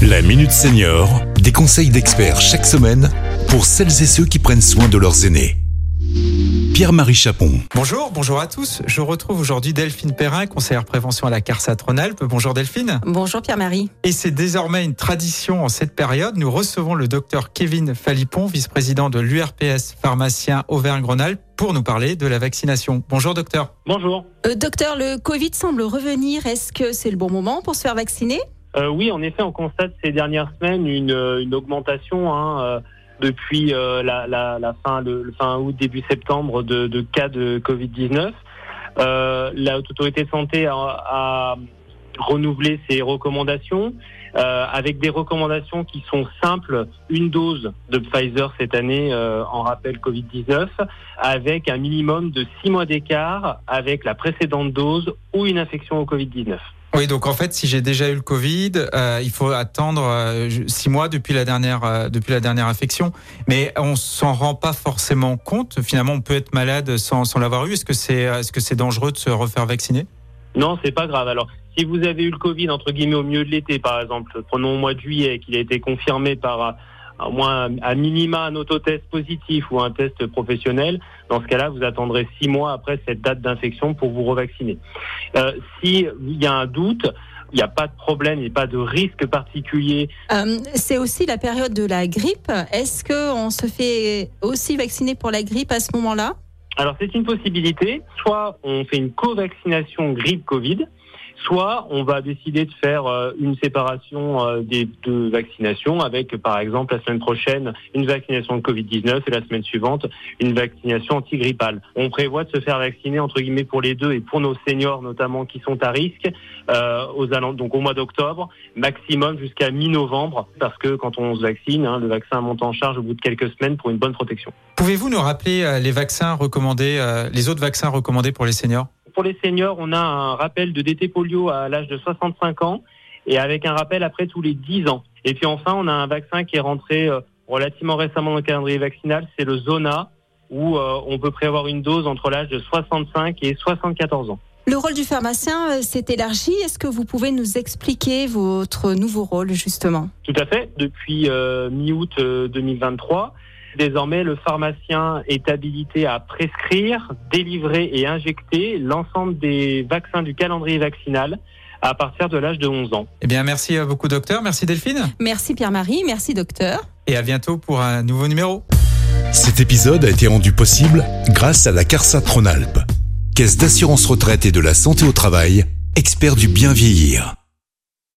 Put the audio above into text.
La Minute Senior, des conseils d'experts chaque semaine pour celles et ceux qui prennent soin de leurs aînés. Pierre-Marie Chapon. Bonjour, bonjour à tous. Je retrouve aujourd'hui Delphine Perrin, conseillère prévention à la CARSAT Rhône-Alpes. Bonjour Delphine. Bonjour Pierre-Marie. Et c'est désormais une tradition en cette période. Nous recevons le docteur Kevin Falipon, vice-président de l'URPS pharmacien Auvergne-Rhône-Alpes, pour nous parler de la vaccination. Bonjour docteur. Bonjour. Euh, docteur, le Covid semble revenir. Est-ce que c'est le bon moment pour se faire vacciner? Euh, Oui, en effet, on constate ces dernières semaines une, une augmentation. Hein, euh, depuis euh, la, la, la, fin, le, fin août, début septembre de, de cas de Covid-19. Euh, la Haute Autorité de Santé a, a renouvelé ses recommandations euh, avec des recommandations qui sont simples. Une dose de Pfizer cette année euh, en rappel Covid-19 avec un minimum de six mois d'écart avec la précédente dose ou une infection au Covid-19. Oui, donc en fait, si j'ai déjà eu le Covid, euh, il faut attendre euh, six mois depuis la dernière depuis la dernière infection. Mais on s'en rend pas forcément compte. Finalement, on peut être malade sans, sans l'avoir eu. Est-ce que c'est est-ce que c'est dangereux de se refaire vacciner? Non, c'est pas grave. Alors, si vous avez eu le Covid entre guillemets au milieu de l'été, par exemple, prenons au mois de juillet, qu'il a été confirmé par au moins à minima un autotest positif ou un test professionnel, dans ce cas-là, vous attendrez six mois après cette date d'infection pour vous revacciner. Euh, S'il y a un doute, il n'y a pas de problème, il n'y a pas de risque particulier. Euh, c'est aussi la période de la grippe. Est-ce qu'on se fait aussi vacciner pour la grippe à ce moment-là? Alors c'est une possibilité. Soit on fait une co-vaccination grippe-Covid, soit on va décider de faire euh, une séparation euh, des deux vaccinations avec, par exemple, la semaine prochaine, une vaccination de Covid-19 et la semaine suivante, une vaccination antigrippale. On prévoit de se faire vacciner, entre guillemets, pour les deux et pour nos seniors notamment qui sont à risque, euh, donc au mois d'octobre, maximum jusqu'à mi-novembre, parce que quand on se vaccine, hein, le vaccin monte en charge au bout de quelques semaines pour une bonne protection. Pouvez-vous nous rappeler les vaccins recommandés, les autres vaccins recommandés pour les seniors? Pour les seniors, on a un rappel de DT polio à l'âge de 65 ans et avec un rappel après tous les 10 ans. Et puis enfin, on a un vaccin qui est rentré relativement récemment dans le calendrier vaccinal, c'est le Zona, où on peut prévoir une dose entre l'âge de 65 et 74 ans. Le rôle du pharmacien s'est élargi. Est-ce que vous pouvez nous expliquer votre nouveau rôle justement? Tout à fait. Depuis euh, mi-août 2023, Désormais, le pharmacien est habilité à prescrire, délivrer et injecter l'ensemble des vaccins du calendrier vaccinal à partir de l'âge de 11 ans. Eh bien, merci beaucoup, docteur. Merci, Delphine. Merci, Pierre-Marie. Merci, docteur. Et à bientôt pour un nouveau numéro. Cet épisode a été rendu possible grâce à la CARSAT Rhône-Alpes, Caisse d'assurance retraite et de la santé au travail, expert du bien vieillir.